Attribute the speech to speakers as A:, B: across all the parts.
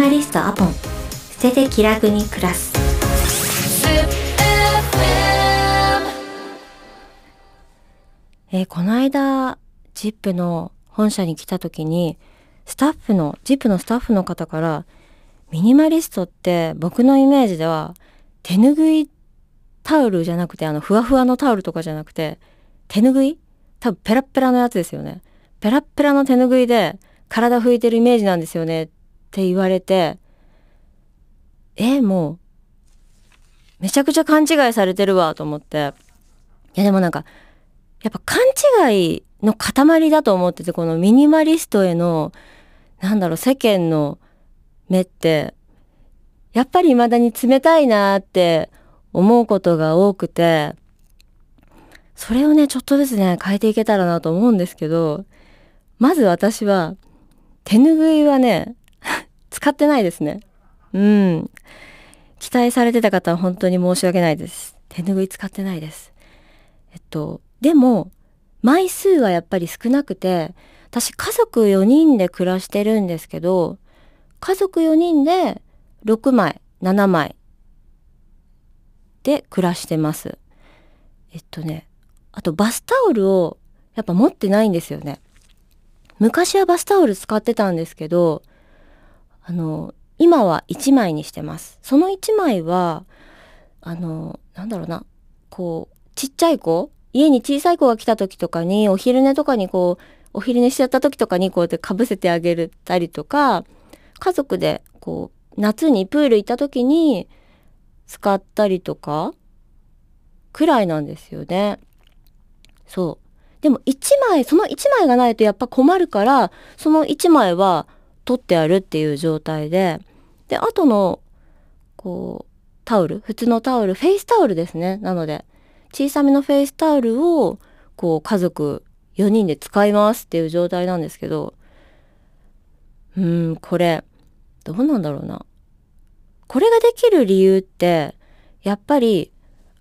A: マリストアポン。捨てて気楽に暮らす。えーこの間 ZIP の本社に来た時にスタッフの ZIP のスタッフの方からミニマリストって僕のイメージでは手ぬぐいタオルじゃなくてあのふわふわのタオルとかじゃなくて手ぬぐい？多分ペラペラのやつですよね。ペラペラの手ぬぐいで体拭いてるイメージなんですよね。ってって言われてえもうめちゃくちゃ勘違いされてるわと思って。いやでもなんかやっぱ勘違いの塊だと思っててこのミニマリストへのなんだろう世間の目ってやっぱり未だに冷たいなって思うことが多くてそれをねちょっとずつね変えていけたらなと思うんですけどまず私は手ぬぐいはね使ってないですね。うん。期待されてた方は本当に申し訳ないです。手ぬぐい使ってないです。えっとでも枚数はやっぱり少なくて私家族4人で暮らしてるんですけど家族4人で6枚7枚で暮らしてます。えっとねあとバスタオルをやっぱ持ってないんですよね。昔はバスタオル使ってたんですけどあの今は1枚にしてますその1枚はあのなんだろうなこうちっちゃい子家に小さい子が来た時とかにお昼寝とかにこうお昼寝しちゃった時とかにこうやってかぶせてあげたりとか家族でこう夏にプール行った時に使ったりとかくらいなんですよね。そう。でも1枚、その1枚がないとやっぱ困るから、その1枚は取ってあるっていう状態で、で、あとの、こう、タオル、普通のタオル、フェイスタオルですね。なので、小さめのフェイスタオルを、こう、家族4人で使いますっていう状態なんですけど、うーん、これ、どうなんだろうな。これができる理由って、やっぱり、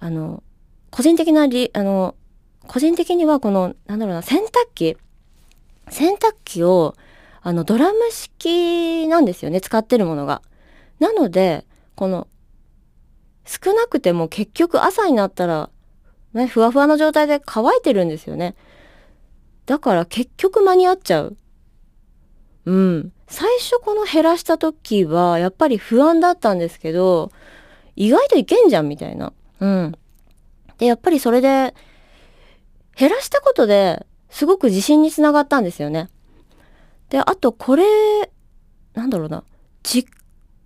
A: あの、個人的なり、あの、個人的にはこの、なんだろうな、洗濯機。洗濯機を、あの、ドラム式なんですよね、使ってるものが。なので、この、少なくても結局朝になったら、ね、ふわふわの状態で乾いてるんですよね。だから結局間に合っちゃう。うん。最初この減らした時は、やっぱり不安だったんですけど、意外といけんじゃん、みたいな。うん。で、やっぱりそれで、減らしたことですごく自信につながったんですよね。で、あとこれ、なんだろうな、実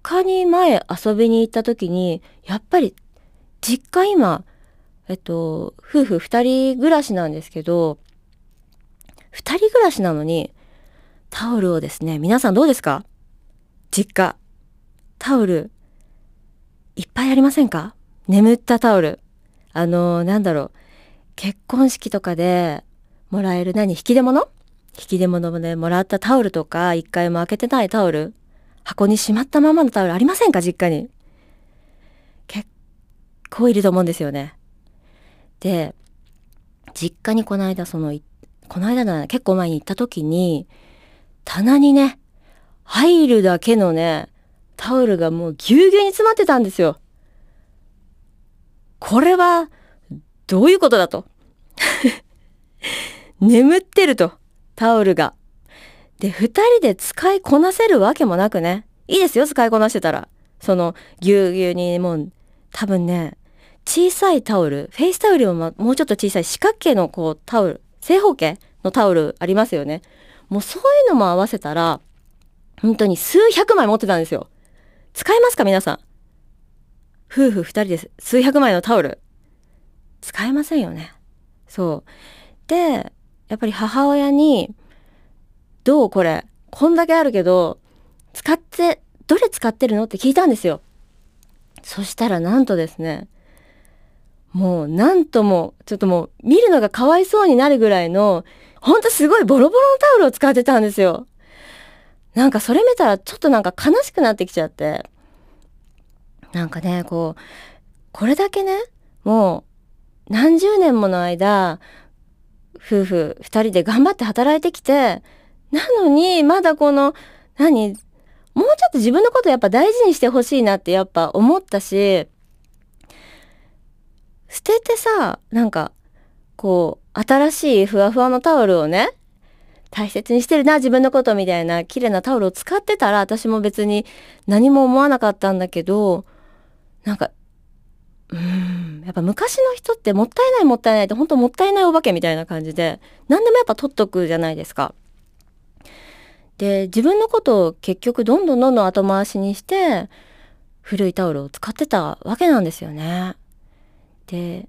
A: 家に前遊びに行った時に、やっぱり実家今、えっと、夫婦二人暮らしなんですけど、二人暮らしなのに、タオルをですね、皆さんどうですか？実家。タオル、いっぱいありませんか？眠ったタオル。あの、なんだろう。結婚式とかでもらえる何引き出物？引き出物でもらったタオルとか、一回も開けてないタオル。箱にしまったままのタオルありませんか実家に？結構いると思うんですよね。で、実家にこの間その、この間だ結構前に行った時に、棚にね、入るだけのね、タオルがもうぎゅうぎゅうに詰まってたんですよ。これは、どういうことだと。眠ってると、タオルが。で、二人で使いこなせるわけもなくね。いいですよ、使いこなしてたら。その、ぎゅうぎゅうにもう、多分ね、小さいタオル、フェイスタオルよりももうちょっと小さい四角形のこうタオル、正方形のタオルありますよね。もうそういうのも合わせたら、本当に数百枚持ってたんですよ。使えますか皆さん？夫婦二人です数百枚のタオル。使えませんよね。そう。で、やっぱり母親に、どうこれ、こんだけあるけど、使って、どれ使ってるのって聞いたんですよ。そしたらなんとですね、もうなんとも、ちょっともう見るのがかわいそうになるぐらいの、ほんとすごいボロボロのタオルを使ってたんですよ。なんかそれ見たらちょっとなんか悲しくなってきちゃって。なんかね、こう、これだけね、もう何十年もの間、夫婦二人で頑張って働いてきて、なのに、まだこの、何もうちょっと自分のことやっぱ大事にしてほしいなってやっぱ思ったし、捨ててさ、なんか、こう、新しいふわふわのタオルをね、大切にしてるな、自分のことみたいな綺麗なタオルを使ってたら、私も別に何も思わなかったんだけど、なんか、うん、やっぱ昔の人ってもったいないもったいないって本当もったいないお化けみたいな感じで、何でもやっぱ取っとくじゃないですか。で、自分のことを結局どんどんどんどん後回しにして、古いタオルを使ってたわけなんですよね。で、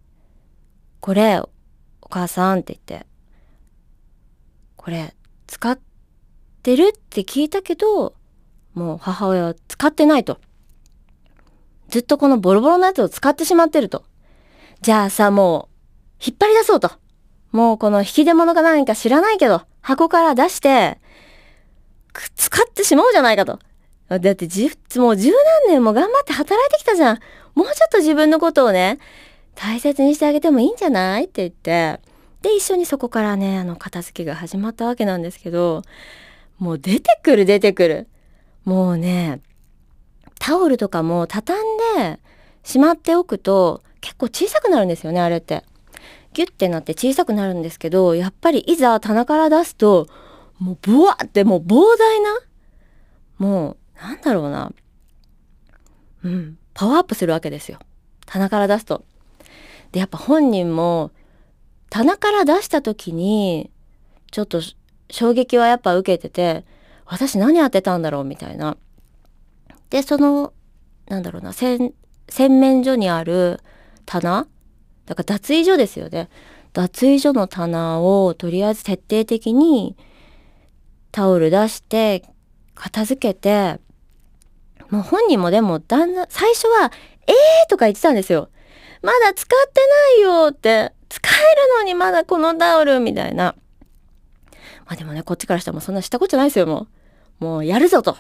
A: これ、お母さんって言って、これ、使ってるって聞いたけど、もう母親は使ってないと。ずっとこのボロボロのやつを使ってしまってると。じゃあさ、もう、引っ張り出そうと。もうこの引き出物が何か知らないけど、箱から出して、使ってしまおうじゃないかと。だってじ、もう十何年も頑張って働いてきたじゃん。もうちょっと自分のことをね、大切にしてあげてもいいんじゃないって言って、で、一緒にそこからね、あの、片付けが始まったわけなんですけど、もう出てくる出てくる。もうね、タオルとかも畳んでしまっておくと結構小さくなるんですよね、あれって。ギュッてなって小さくなるんですけど、やっぱりいざ棚から出すと、もうブワってもう膨大な、もう、なんだろうな。うん、パワーアップするわけですよ。棚から出すと。で、やっぱ本人も、棚から出した時に、ちょっと衝撃はやっぱ受けてて、私何やってたんだろうみたいな。で、その、なんだろうな、洗面所にある棚だから脱衣所ですよね。脱衣所の棚をとりあえず徹底的にタオル出して片付けて、もう本人もでもだんだん、最初は、えーとか言ってたんですよ。まだ使ってないよって、使えるのにまだこのタオルみたいな。まあでもね、こっちからしたらもうそんなしたことないですよ、もう。もうやるぞと。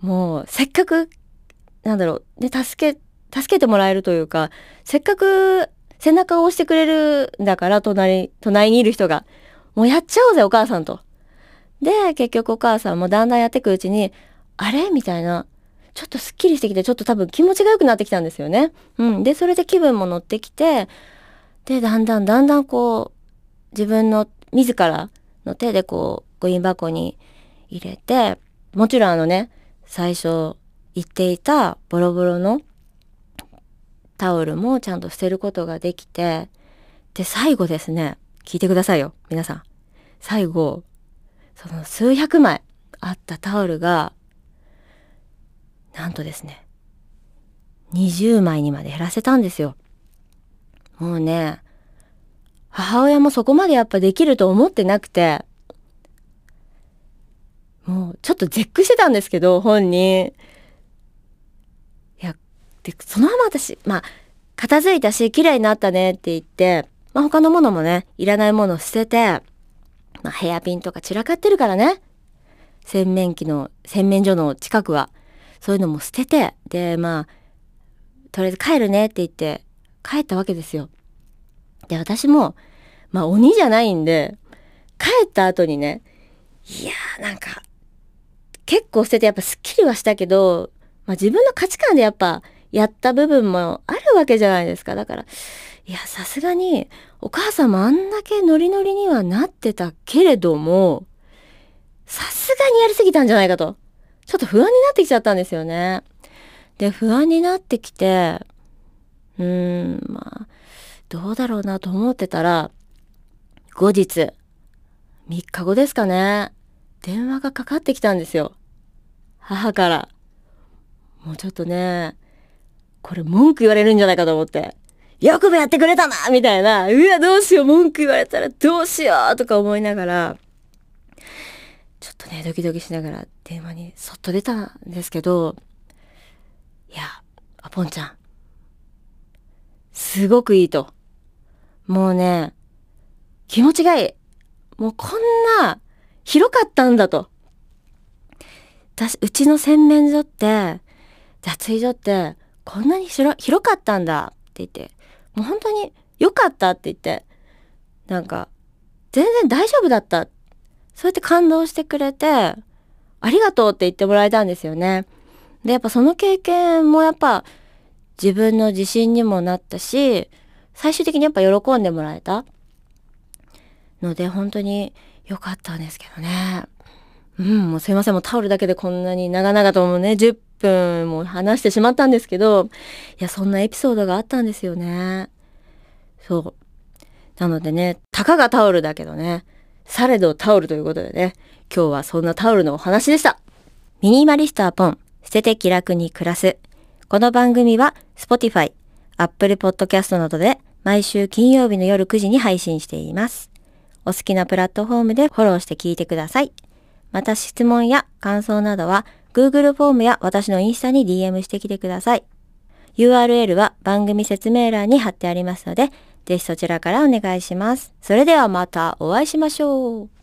A: もう、せっかく、なんだろう、ね、助け、助けてもらえるというか、せっかく背中を押してくれるんだから、隣、隣にいる人が。もうやっちゃおうぜ、お母さんと。で、結局お母さんもだんだんやってくうちに、あれ？みたいな。ちょっとスッキリしてきて、ちょっと多分気持ちが良くなってきたんですよね。うん。で、それで気分も乗ってきて、で、だんだんだんだんこう、自分の自らの手でこう、ゴミ箱に入れて、もちろんあのね、最初言っていたボロボロのタオルもちゃんと捨てることができて、で、最後ですね、聞いてくださいよ、皆さん。最後、その数百枚あったタオルがなんとですね、20枚にまで減らせたんですよ。もうね、母親もそこまでやっぱできると思ってなくて、もうちょっと絶句してたんですけど、本人。いや、で、そのまま私、まあ、片付いたし、綺麗になったねって言って、まあ他のものもね、いらないものを捨てて、まあヘアピンとか散らかってるからね。洗面器の、洗面所の近くは。そういうのも捨てて、で、まあ、とりあえず帰るねって言って、帰ったわけですよ。で、私も、まあ鬼じゃないんで、帰った後にね、いやーなんか、結構捨ててやっぱスッキリはしたけど、まあ自分の価値観でやっぱやった部分もあるわけじゃないですか。だから、いや、さすがに、お母さんもあんだけノリノリにはなってたけれども、さすがにやりすぎたんじゃないかと。ちょっと不安になってきちゃったんですよね。で、不安になってきて、うーん、まあ、どうだろうなと思ってたら、後日、3日後ですかね、電話がかかってきたんですよ。母から。もうちょっとね、これ文句言われるんじゃないかと思って。よくもやってくれたなみたいな。うわ、どうしよう、文句言われたらどうしようとか思いながら、ちょっとね、ドキドキしながら電話にそっと出たんですけど、いや、あぽんちゃん、すごくいいと。もうね、気持ちがいい。もうこんな広かったんだと。私、うちの洗面所って、脱衣所ってこんなに広かったんだって言って、もう本当に良かったって言って、なんか、全然大丈夫だったそうやって感動してくれて、ありがとうって言ってもらえたんですよね。で、やっぱその経験もやっぱ自分の自信にもなったし、最終的にやっぱ喜んでもらえたので本当に良かったんですけどね。うん、もうすいません。もうタオルだけでこんなに長々ともね、10分も話してしまったんですけど、いや、そんなエピソードがあったんですよね。そう。なのでね、たかがタオルだけどね、されどタオルということでね、今日はそんなタオルのお話でした。ミニマリスターポン、捨てて気楽に暮らす。この番組は Spotify、Apple Podcast などで毎週金曜日の夜9時に配信しています。お好きなプラットフォームでフォローして聞いてください。また質問や感想などは Google フォームや私のインスタに DM してきてください。URL は番組説明欄に貼ってありますので、ぜひそちらからお願いします。それではまたお会いしましょう。